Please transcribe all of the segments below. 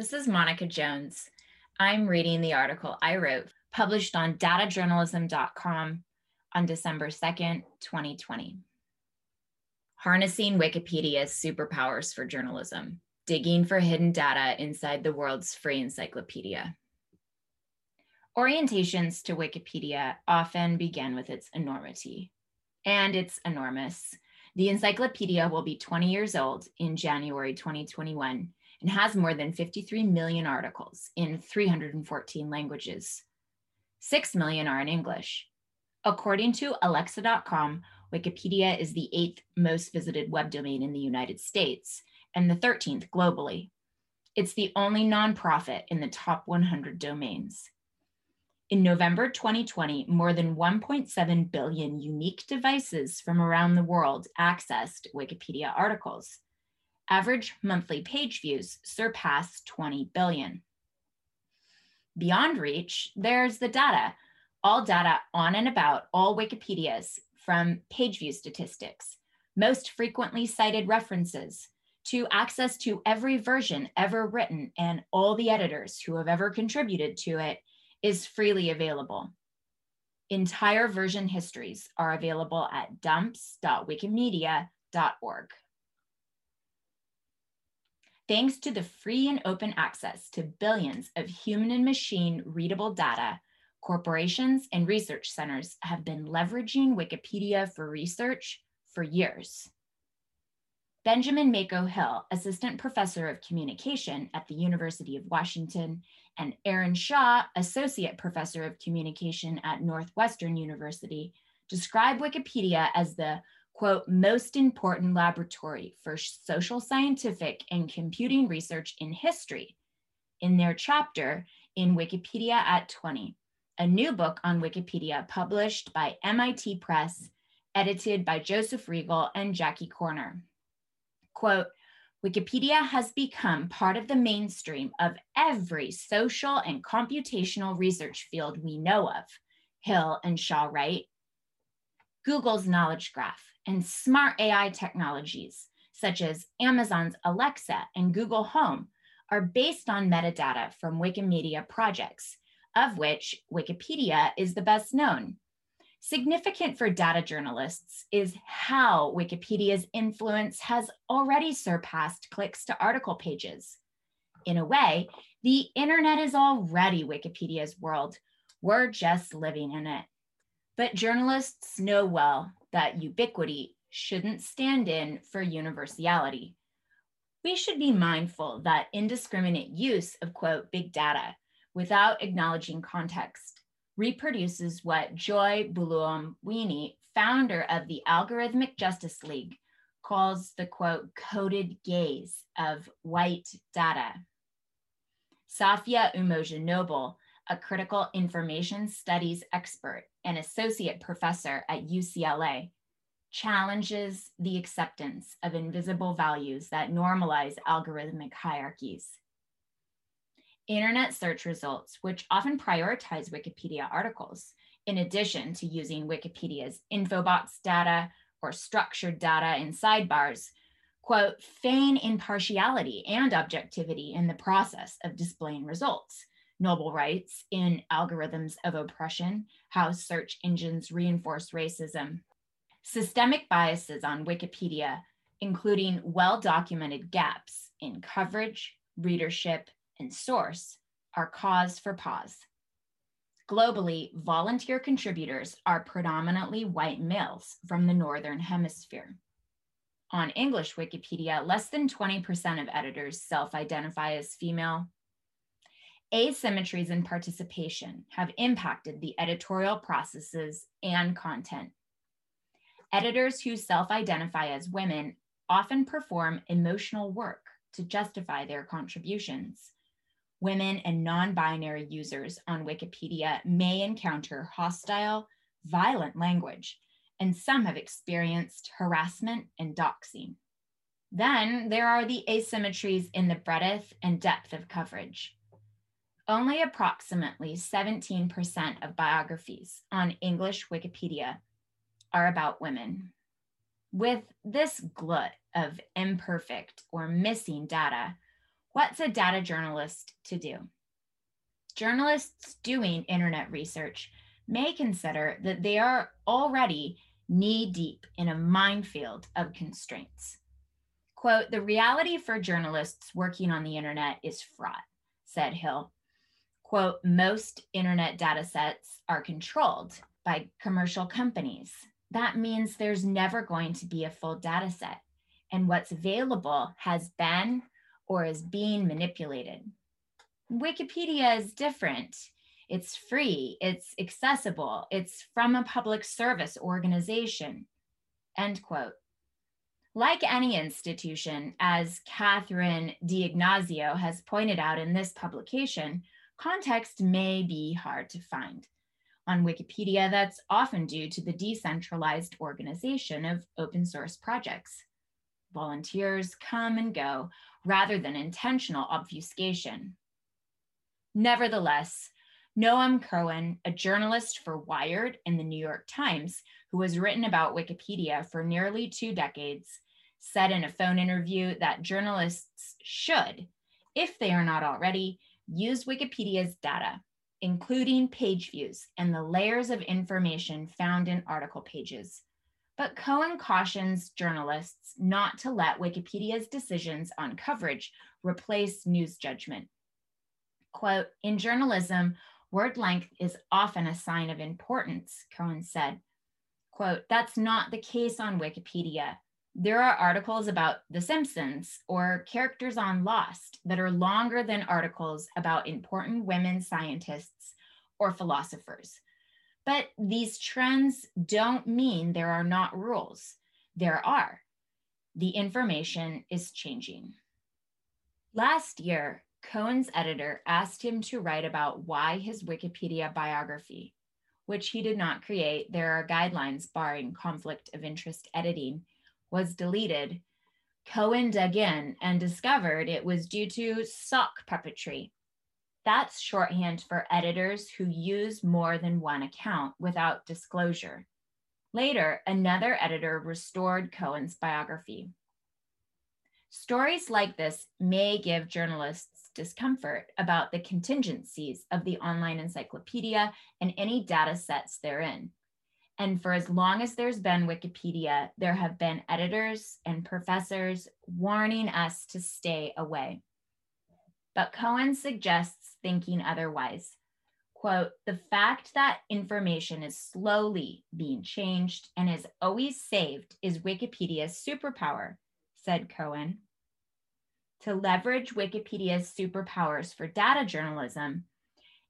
This is Monica Jones. I'm reading the article I wrote, published on datajournalism.com on December 2nd, 2020. Harnessing Wikipedia's superpowers for journalism, digging for hidden data inside the world's free encyclopedia. Orientations to Wikipedia often begin with its enormity, and it's enormous. The encyclopedia will be 20 years old in January 2021 and has more than 53 million articles in 314 languages. 6 million are in English. According to Alexa.com, Wikipedia is the eighth most visited web domain in the United States and the 13th globally. It's the only nonprofit in the top 100 domains. In November 2020, more than 1.7 billion unique devices from around the world accessed Wikipedia articles. Average monthly page views surpass 20 billion. Beyond reach, there's the data, all data on and about all Wikipedias from page view statistics, most frequently cited references, to access to every version ever written and all the editors who have ever contributed to it is freely available. Entire version histories are available at dumps.wikimedia.org. Thanks to the free and open access to billions of human and machine readable data, corporations and research centers have been leveraging Wikipedia for research for years. Benjamin Mako Hill, assistant professor of communication at the University of Washington, and Aaron Shaw, associate professor of communication at Northwestern University, describe Wikipedia as the quote, most important laboratory for social scientific and computing research in history in their chapter in Wikipedia at 20, a new book on Wikipedia published by MIT Press, edited by Joseph Reagle and Jackie Koerner. Quote, Wikipedia has become part of the mainstream of every social and computational research field we know of, Hill and Shaw write. Google's knowledge graph and smart AI technologies, such as Amazon's Alexa and Google Home, are based on metadata from Wikimedia projects, of which Wikipedia is the best known. Significant for data journalists is how Wikipedia's influence has already surpassed clicks to article pages. In a way, the internet is already Wikipedia's world. We're just living in it. But journalists know well that ubiquity shouldn't stand in for universality. We should be mindful that indiscriminate use of, quote, big data without acknowledging context reproduces what Joy Buolamwini, founder of the Algorithmic Justice League, calls the quote, coded gaze of white data. Safiya Umoja-Noble, a critical information studies expert and associate professor at UCLA, challenges the acceptance of invisible values that normalize algorithmic hierarchies internet search results, which often prioritize Wikipedia articles, in addition to using Wikipedia's infobox data or structured data in sidebars, quote, feign impartiality and objectivity in the process of displaying results. Noble writes in Algorithms of Oppression How Search Engines Reinforce Racism. Systemic biases on Wikipedia, including well documented gaps in coverage, readership, and source are cause for pause. Globally, volunteer contributors are predominantly white males from the Northern Hemisphere. On English Wikipedia, less than 20% of editors self identify as female. Asymmetries in participation have impacted the editorial processes and content. Editors who self identify as women often perform emotional work to justify their contributions women and non binary users on Wikipedia may encounter hostile, violent language, and some have experienced harassment and doxing. Then there are the asymmetries in the breadth and depth of coverage. Only approximately 17% of biographies on English Wikipedia are about women. With this glut of imperfect or missing data, What's a data journalist to do? Journalists doing internet research may consider that they are already knee deep in a minefield of constraints. Quote, the reality for journalists working on the internet is fraught, said Hill. Quote, most internet data sets are controlled by commercial companies. That means there's never going to be a full data set, and what's available has been or is being manipulated. Wikipedia is different. It's free, it's accessible, it's from a public service organization. End quote. Like any institution, as Catherine D'Ignazio has pointed out in this publication, context may be hard to find. On Wikipedia, that's often due to the decentralized organization of open source projects. Volunteers come and go rather than intentional obfuscation. Nevertheless, Noam Cohen, a journalist for Wired and the New York Times, who has written about Wikipedia for nearly two decades, said in a phone interview that journalists should, if they are not already, use Wikipedia's data, including page views and the layers of information found in article pages. But Cohen cautions journalists not to let Wikipedia's decisions on coverage replace news judgment. Quote, in journalism, word length is often a sign of importance, Cohen said. Quote, that's not the case on Wikipedia. There are articles about The Simpsons or characters on Lost that are longer than articles about important women scientists or philosophers. But these trends don't mean there are not rules. There are. The information is changing. Last year, Cohen's editor asked him to write about why his Wikipedia biography, which he did not create, there are guidelines barring conflict of interest editing was deleted, Cohen dug in and discovered it was due to sock puppetry. That's shorthand for editors who use more than one account without disclosure. Later, another editor restored Cohen's biography. Stories like this may give journalists discomfort about the contingencies of the online encyclopedia and any data sets therein. And for as long as there's been Wikipedia, there have been editors and professors warning us to stay away. But Cohen suggests thinking otherwise. Quote, the fact that information is slowly being changed and is always saved is Wikipedia's superpower, said Cohen. To leverage Wikipedia's superpowers for data journalism,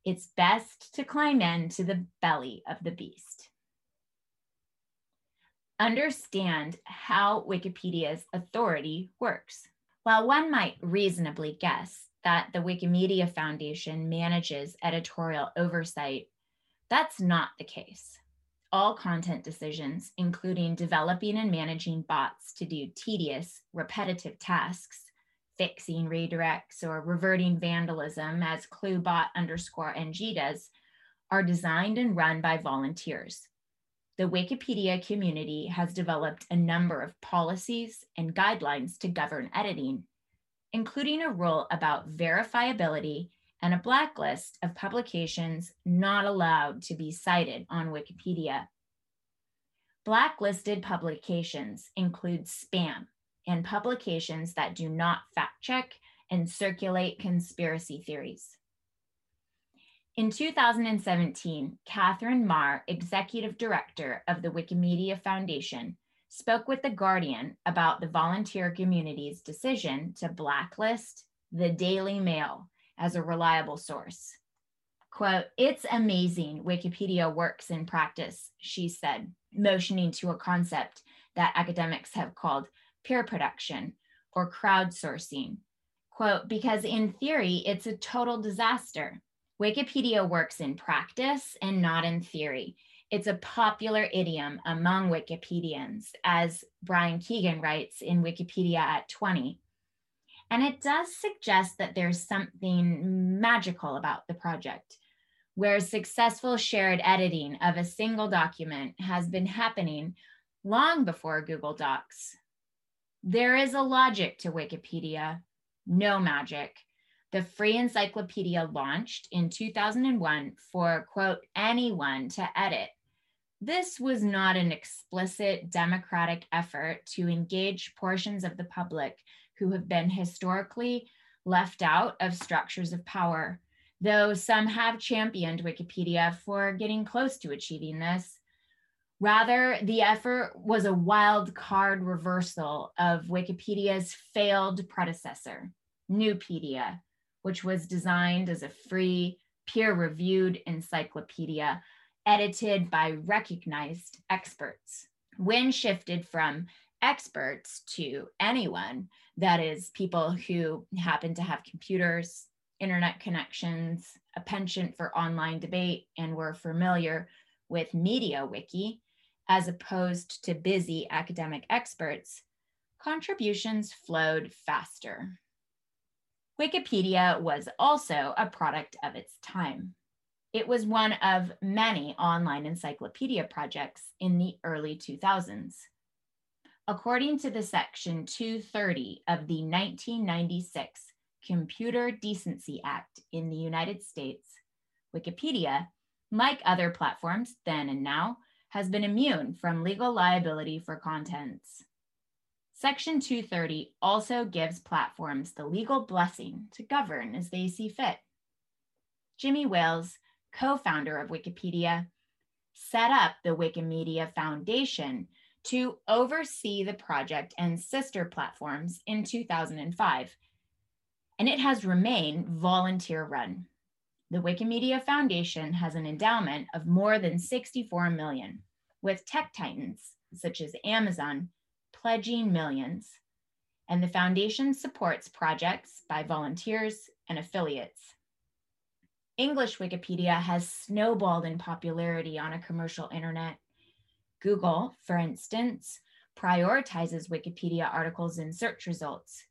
it's best to climb into the belly of the beast understand how Wikipedia's authority works. While one might reasonably guess that the Wikimedia Foundation manages editorial oversight, that's not the case. All content decisions, including developing and managing bots to do tedious, repetitive tasks, fixing redirects or reverting vandalism as cluebot underscore ng does, are designed and run by volunteers the Wikipedia community has developed a number of policies and guidelines to govern editing, including a rule about verifiability and a blacklist of publications not allowed to be cited on Wikipedia. Blacklisted publications include spam and publications that do not fact check and circulate conspiracy theories. In 2017, Katherine Maher, executive director of the Wikimedia Foundation, spoke with The Guardian about the volunteer community's decision to blacklist the Daily Mail as a reliable source. Quote, it's amazing Wikipedia works in practice, she said, motioning to a concept that academics have called peer production or crowdsourcing. Quote, because in theory, it's a total disaster. Wikipedia works in practice and not in theory. It's a popular idiom among Wikipedians, as Brian Keegan writes in Wikipedia at 20. And it does suggest that there's something magical about the project, where successful shared editing of a single document has been happening long before Google Docs. There is a logic to Wikipedia, no magic. The free encyclopedia launched in 2001 for, quote, anyone to edit. This was not an explicit democratic effort to engage portions of the public who have been historically left out of structures of power, though some have championed Wikipedia for getting close to achieving this. Rather, the effort was a wild card reversal of Wikipedia's failed predecessor, Nupedia, which was designed as a free, peer reviewed encyclopedia edited by recognized experts. When shifted from experts to anyone, that is, people who happen to have computers, internet connections, a penchant for online debate, and were familiar with MediaWiki, as opposed to busy academic experts, contributions flowed faster. Wikipedia was also a product of its time. It was one of many online encyclopedia projects in the early 2000s. According to the Section 230 of the 1996 Computer Decency Act in the United States, Wikipedia, like other platforms then and now, has been immune from legal liability for contents. Section 230 also gives platforms the legal blessing to govern as they see fit. Jimmy Wales, co founder of Wikipedia, set up the Wikimedia Foundation to oversee the project and sister platforms in 2005, and it has remained volunteer run. The Wikimedia Foundation has an endowment of more than 64 million, with tech titans such as Amazon pledging millions. And the foundation supports projects by volunteers and affiliates. English Wikipedia has snowballed in popularity on a commercial internet. Google, for instance, prioritizes Wikipedia articles in search results,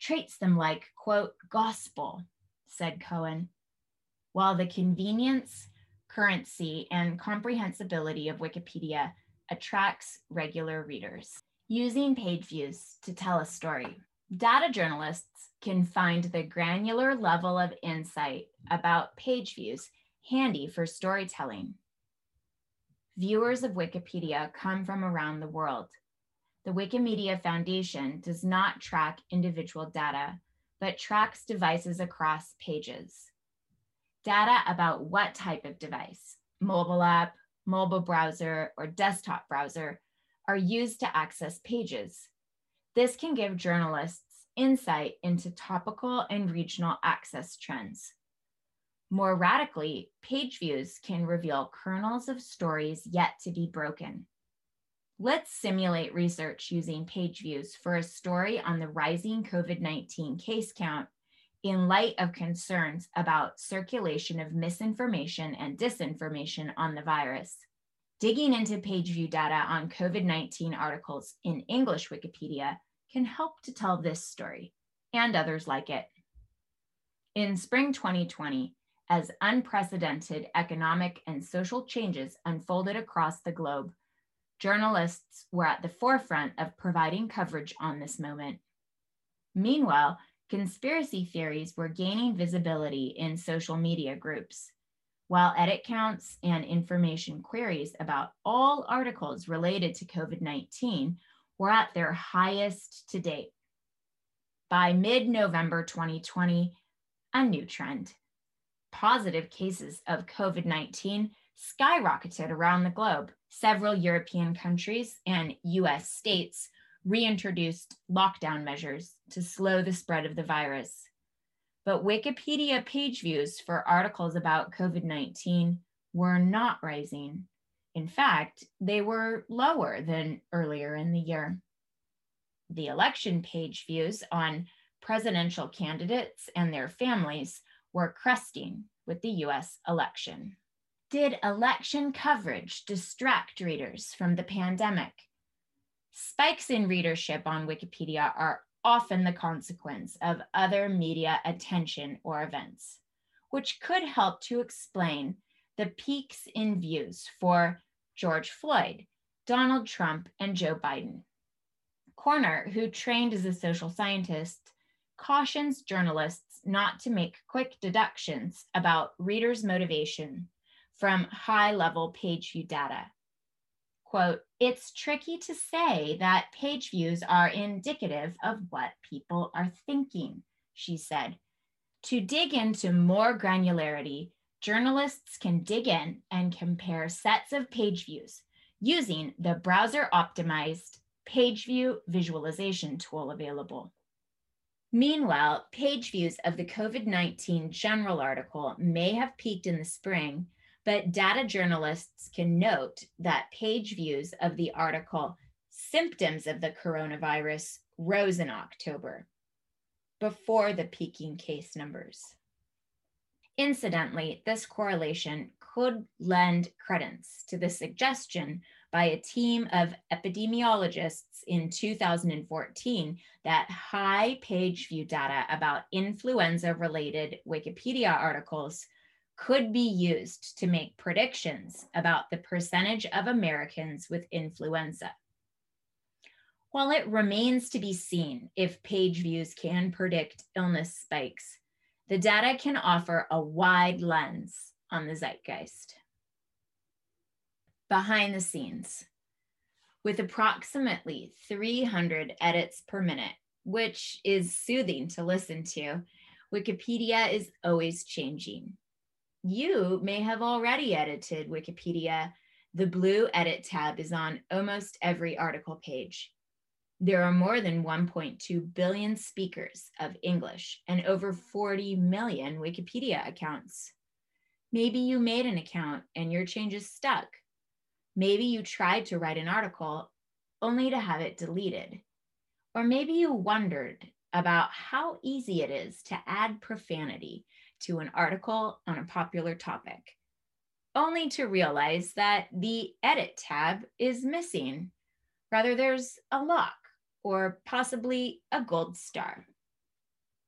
treats them like, quote, gospel, said Cohen. While the convenience, currency, and comprehensibility of Wikipedia attracts regular readers. Using page views to tell a story. Data journalists can find the granular level of insight about page views handy for storytelling. Viewers of Wikipedia come from around the world. The Wikimedia Foundation does not track individual data, but tracks devices across pages. Data about what type of device, mobile app, mobile browser, or desktop browser, are used to access pages. This can give journalists insight into topical and regional access trends. More radically, page views can reveal kernels of stories yet to be broken. Let's simulate research using page views for a story on the rising COVID 19 case count in light of concerns about circulation of misinformation and disinformation on the virus. Digging into page view data on COVID 19 articles in English Wikipedia can help to tell this story and others like it. In spring 2020, as unprecedented economic and social changes unfolded across the globe, journalists were at the forefront of providing coverage on this moment. Meanwhile, conspiracy theories were gaining visibility in social media groups, while edit counts and information queries about all articles related to COVID 19 were at their highest to date. By mid November 2020, a new trend. Positive cases of COVID 19 skyrocketed around the globe. Several European countries and US states reintroduced lockdown measures to slow the spread of the virus. But Wikipedia page views for articles about COVID 19 were not rising. In fact, they were lower than earlier in the year. The election page views on presidential candidates and their families were cresting with the US election. Did election coverage distract readers from the pandemic? Spikes in readership on Wikipedia are often the consequence of other media attention or events, which could help to explain the peaks in views for George Floyd, Donald Trump, and Joe Biden. Koerner, who trained as a social scientist, cautions journalists not to make quick deductions about readers' motivation from high level page view data. Quote, it's tricky to say that page views are indicative of what people are thinking, she said. To dig into more granularity, journalists can dig in and compare sets of page views using the browser optimized page view visualization tool available. Meanwhile, page views of the COVID 19 general article may have peaked in the spring, but data journalists can note that page views of the article Symptoms of the Coronavirus rose in October, before the peaking case numbers. Incidentally, this correlation could lend credence to the suggestion by a team of epidemiologists in 2014 that high page view data about influenza related Wikipedia articles could be used to make predictions about the percentage of Americans with influenza. While it remains to be seen if page views can predict illness spikes, the data can offer a wide lens on the zeitgeist behind the scenes with approximately 300 edits per minute, which is soothing to listen to. Wikipedia is always changing. You may have already edited Wikipedia. The blue edit tab is on almost every article page. There are more than 1.2 billion speakers of English and over 40 million Wikipedia accounts. Maybe you made an account and your changes stuck. Maybe you tried to write an article only to have it deleted. Or maybe you wondered about how easy it is to add profanity to an article on a popular topic, only to realize that the edit tab is missing. Rather, there's a lock or possibly a gold star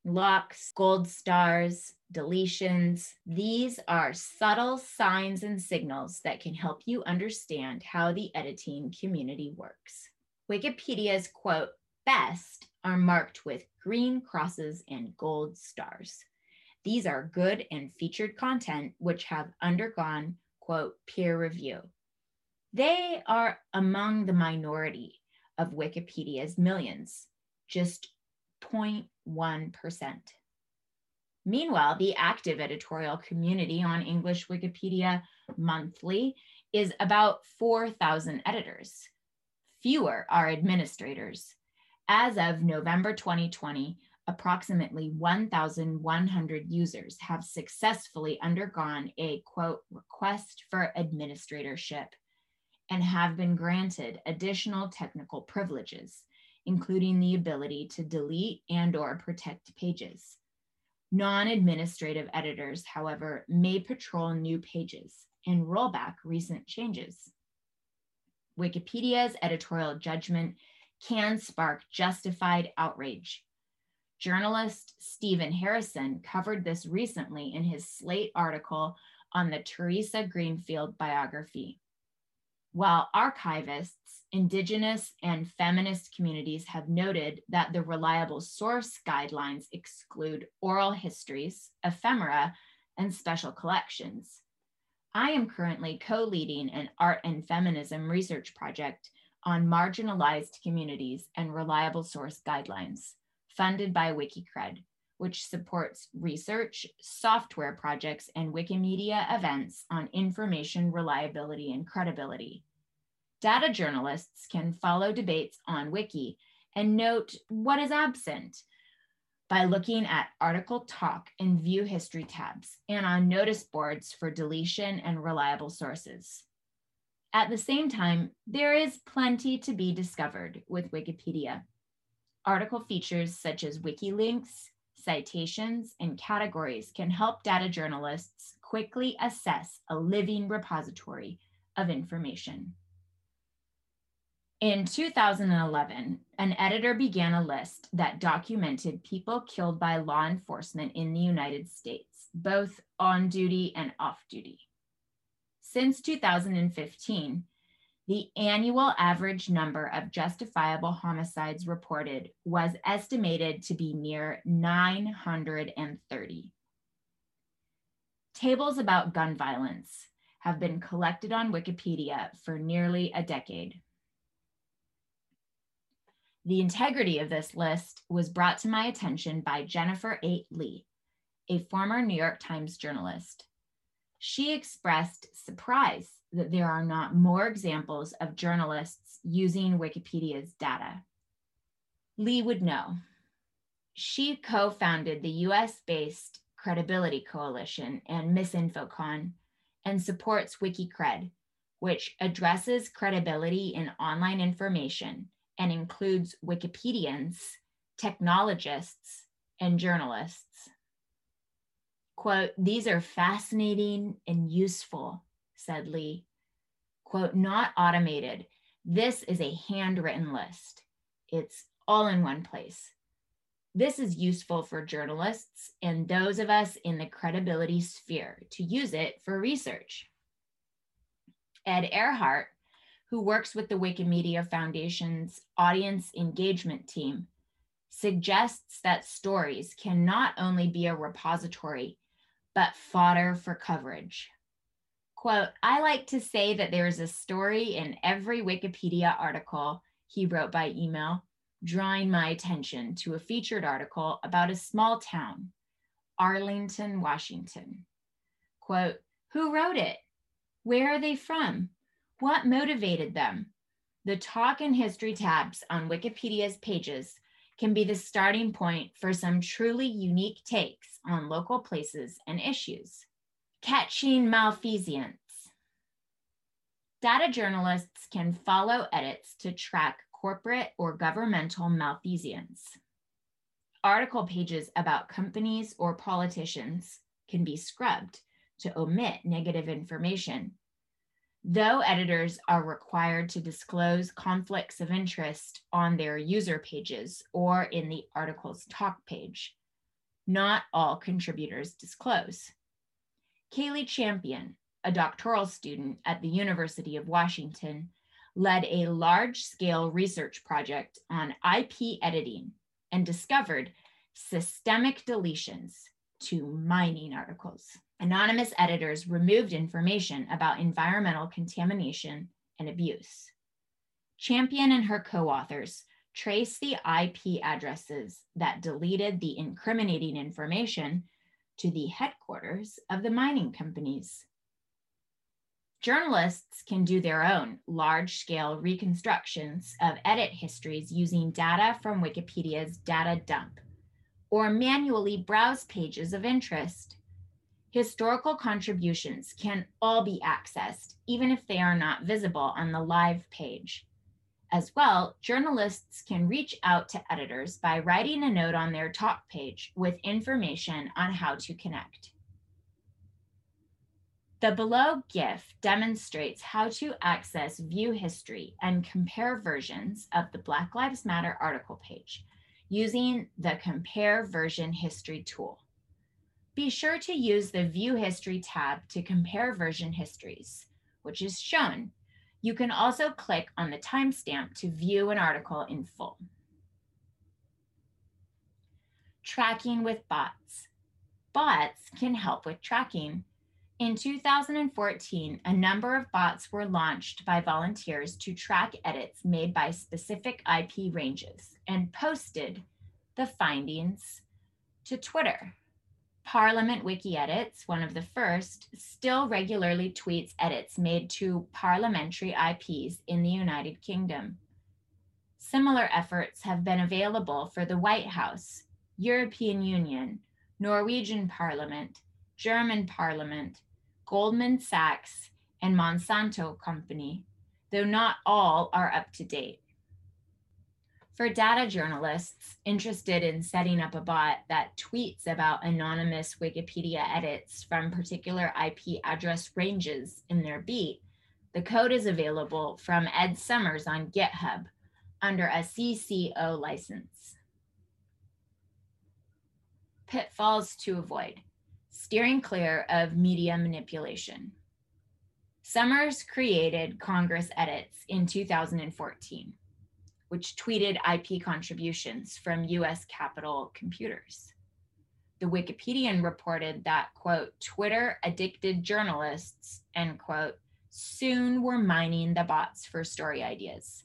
locks, gold stars, deletions. These are subtle signs and signals that can help you understand how the editing community works. Wikipedia's quote, best are marked with green crosses and gold stars. These are good and featured content which have undergone, quote, peer review. They are among the minority of Wikipedia's millions, just 0.1%. Meanwhile, the active editorial community on English Wikipedia monthly is about 4,000 editors. Fewer are administrators. As of November 2020, approximately 1,100 users have successfully undergone a quote request for administratorship and have been granted additional technical privileges including the ability to delete and or protect pages. Non-administrative editors, however, may patrol new pages and roll back recent changes. Wikipedia's editorial judgment can spark justified outrage. Journalist Stephen Harrison covered this recently in his Slate article on the Theresa Greenfield biography. While archivists Indigenous and feminist communities have noted that the reliable source guidelines exclude oral histories, ephemera, and special collections. I am currently co leading an art and feminism research project on marginalized communities and reliable source guidelines, funded by WikiCred, which supports research, software projects, and Wikimedia events on information reliability and credibility. Data journalists can follow debates on Wiki and note what is absent by looking at article talk and view history tabs and on notice boards for deletion and reliable sources. At the same time, there is plenty to be discovered with Wikipedia. Article features such as wiki links, citations, and categories can help data journalists quickly assess a living repository of information. In 2011, an editor began a list that documented people killed by law enforcement in the United States, both on duty and off duty. Since 2015, the annual average number of justifiable homicides reported was estimated to be near 930. Tables about gun violence have been collected on Wikipedia for nearly a decade. The integrity of this list was brought to my attention by Jennifer Eight Lee, a former New York Times journalist. She expressed surprise that there are not more examples of journalists using Wikipedia's data. Lee would know. She co founded the US based Credibility Coalition and MisinfoCon and supports WikiCred, which addresses credibility in online information and includes Wikipedians, technologists, and journalists. Quote, these are fascinating and useful, said Lee. Quote, not automated. This is a handwritten list. It's all in one place. This is useful for journalists and those of us in the credibility sphere to use it for research. Ed Erhart who works with the Wikimedia Foundation's audience engagement team, suggests that stories can not only be a repository, but fodder for coverage. Quote, I like to say that there is a story in every Wikipedia article, he wrote by email, drawing my attention to a featured article about a small town, Arlington, Washington. Quote, who wrote it? Where are they from? What motivated them? The talk and history tabs on Wikipedia's pages can be the starting point for some truly unique takes on local places and issues. Catching malfeasance. Data journalists can follow edits to track corporate or governmental malfeasance. Article pages about companies or politicians can be scrubbed to omit negative information Though editors are required to disclose conflicts of interest on their user pages or in the article's talk page, not all contributors disclose. Kaylea Champion, a doctoral student at the University of Washington, led a large scale research project on IP editing and discovered systemic deletions to mining articles anonymous editors removed information about environmental contamination and abuse. Champion and her co-authors traced the IP addresses that deleted the incriminating information to the headquarters of the mining companies. Journalists can do their own large scale reconstructions of edit histories using data from Wikipedia's data dump, or manually browse pages of interest Historical contributions can all be accessed, even if they are not visible on the live page. As well, journalists can reach out to editors by writing a note on their talk page with information on how to connect. The below GIF demonstrates how to access view history and compare versions of the Black Lives Matter article page using the Compare Version History tool. Be sure to use the View History tab to compare version histories, which is shown. You can also click on the timestamp to view an article in full. Tracking with bots. Bots can help with tracking. In 2014, a number of bots were launched by volunteers to track edits made by specific IP ranges and posted the findings to Twitter. Parliament Wiki Edits, one of the first, still regularly tweets edits made to parliamentary IPs in the United Kingdom. Similar efforts have been available for the White House, European Union, Norwegian Parliament, German Parliament, Goldman Sachs, and Monsanto Company, though not all are up to date. For data journalists interested in setting up a bot that tweets about anonymous Wikipedia edits from particular IP address ranges in their beat, the code is available from Ed Summers on GitHub under a CC0 license. Pitfalls to avoid steering clear of media manipulation. Summers created Congress Edits in 2014, which tweeted IP contributions from US Capitol computers. The Wikipedian reported that, quote, Twitter addicted journalists, end quote, soon were mining the bots for story ideas,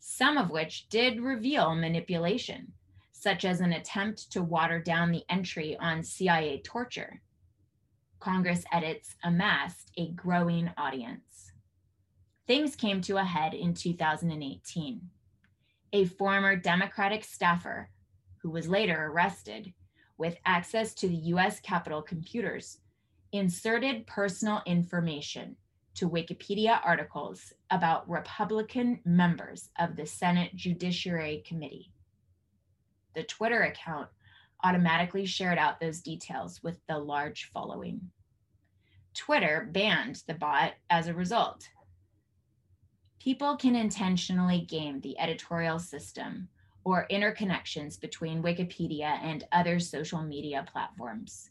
some of which did reveal manipulation, such as an attempt to water down the entry on CIA torture. Congress edits amassed a growing audience. Things came to a head in 2018. A former Democratic staffer, who was later arrested with access to the US Capitol computers, inserted personal information to Wikipedia articles about Republican members of the Senate Judiciary Committee the Twitter account automatically shared out those details with the large following. Twitter banned the bot as a result. People can intentionally game the editorial system or interconnections between Wikipedia and other social media platforms.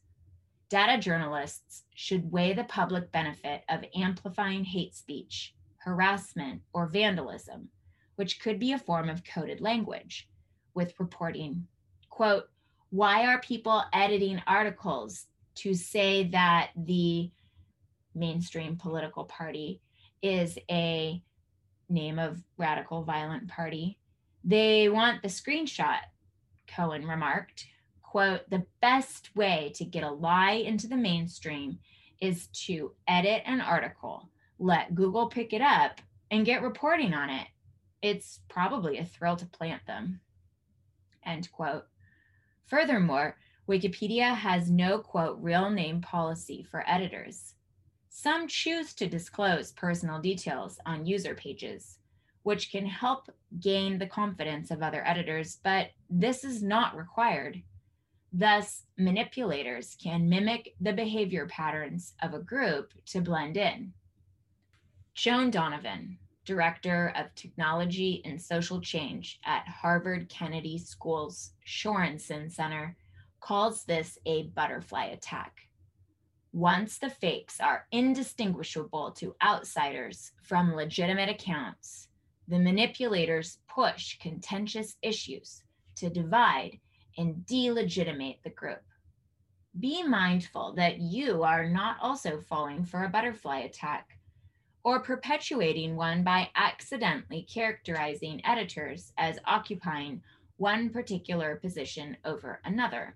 Data journalists should weigh the public benefit of amplifying hate speech, harassment, or vandalism, which could be a form of coded language, with reporting. Quote, why are people editing articles to say that the mainstream political party is a name of radical violent party? They want the screenshot, Cohen remarked. Quote, the best way to get a lie into the mainstream is to edit an article, let Google pick it up, and get reporting on it. It's probably a thrill to plant them end quote. Furthermore, Wikipedia has no quote real name policy for editors. Some choose to disclose personal details on user pages, which can help gain the confidence of other editors, but this is not required. Thus, manipulators can mimic the behavior patterns of a group to blend in. Joan Donovan, Director of Technology and Social Change at Harvard Kennedy School's Shorenstein Center, calls this a butterfly attack. Once the fakes are indistinguishable to outsiders from legitimate accounts, the manipulators push contentious issues to divide and delegitimate the group. Be mindful that you are not also falling for a butterfly attack or perpetuating one by accidentally characterizing editors as occupying one particular position over another.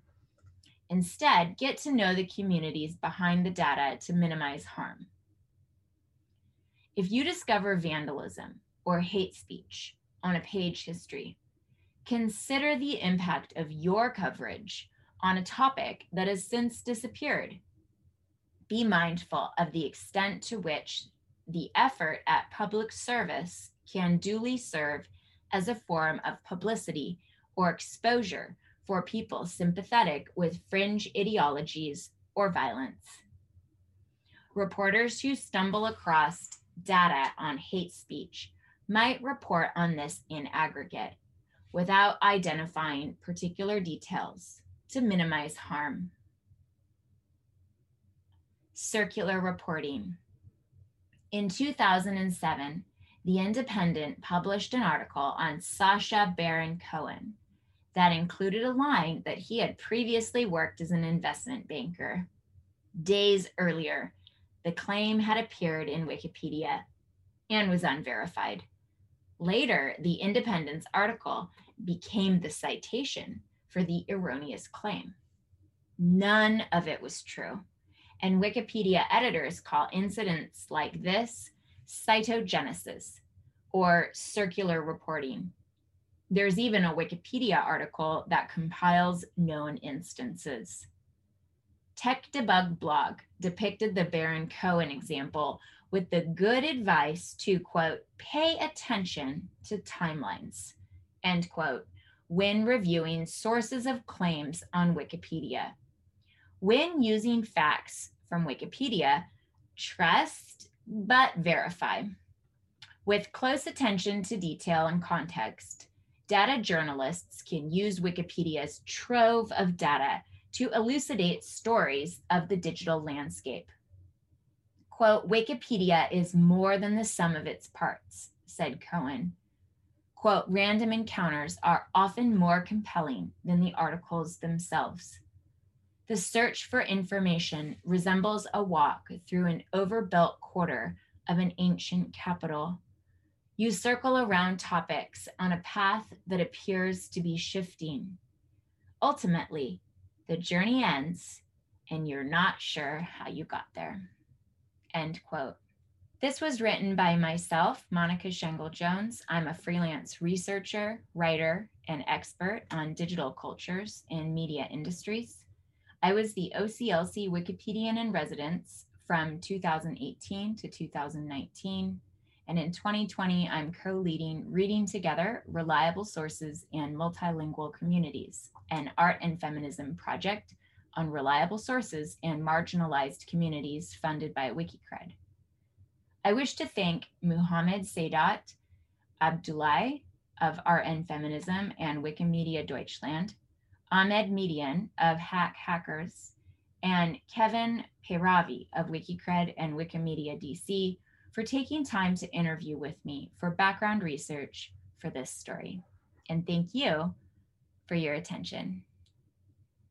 Instead, get to know the communities behind the data to minimize harm. If you discover vandalism or hate speech on a page history, consider the impact of your coverage on a topic that has since disappeared. Be mindful of the extent to which the effort at public service can duly serve as a form of publicity or exposure for people sympathetic with fringe ideologies or violence. Reporters who stumble across data on hate speech might report on this in aggregate without identifying particular details to minimize harm. Circular reporting. In 2007, The Independent published an article on Sacha Baron Cohen that included a line that he had previously worked as an investment banker. Days earlier, the claim had appeared in Wikipedia and was unverified. Later, the Independence article became the citation for the erroneous claim. None of it was true. And Wikipedia editors call incidents like this citogenesis or circular reporting. There's even a Wikipedia article that compiles known instances. Tech Debug blog depicted the Baron Cohen example with the good advice to quote, pay attention to timelines, end quote, when reviewing sources of claims on Wikipedia. When using facts from Wikipedia, trust but verify. With close attention to detail and context, data journalists can use Wikipedia's trove of data to elucidate stories of the digital landscape. Quote, Wikipedia is more than the sum of its parts, said Cohen. Quote, random encounters are often more compelling than the articles themselves. The search for information resembles a walk through an overbuilt quarter of an ancient capital. You circle around topics on a path that appears to be shifting. Ultimately, the journey ends and you're not sure how you got there. End quote. This was written by myself, Monika Sengul-Jones. I'm a freelance researcher, writer, and expert on digital cultures and media industries. I was the OCLC Wikipedian in residence from 2018 to 2019. And in 2020, I'm co leading Reading Together Reliable Sources and Multilingual Communities, an art and feminism project on reliable sources and marginalized communities funded by Wikicred. I wish to thank Muhammad Sadat Abdullahi of and Feminism and Wikimedia Deutschland, Ahmed Medien of Hack Hackers, and Kevin Payravi of Wikicred and Wikimedia DC for taking time to interview with me for background research for this story. And thank you for your attention.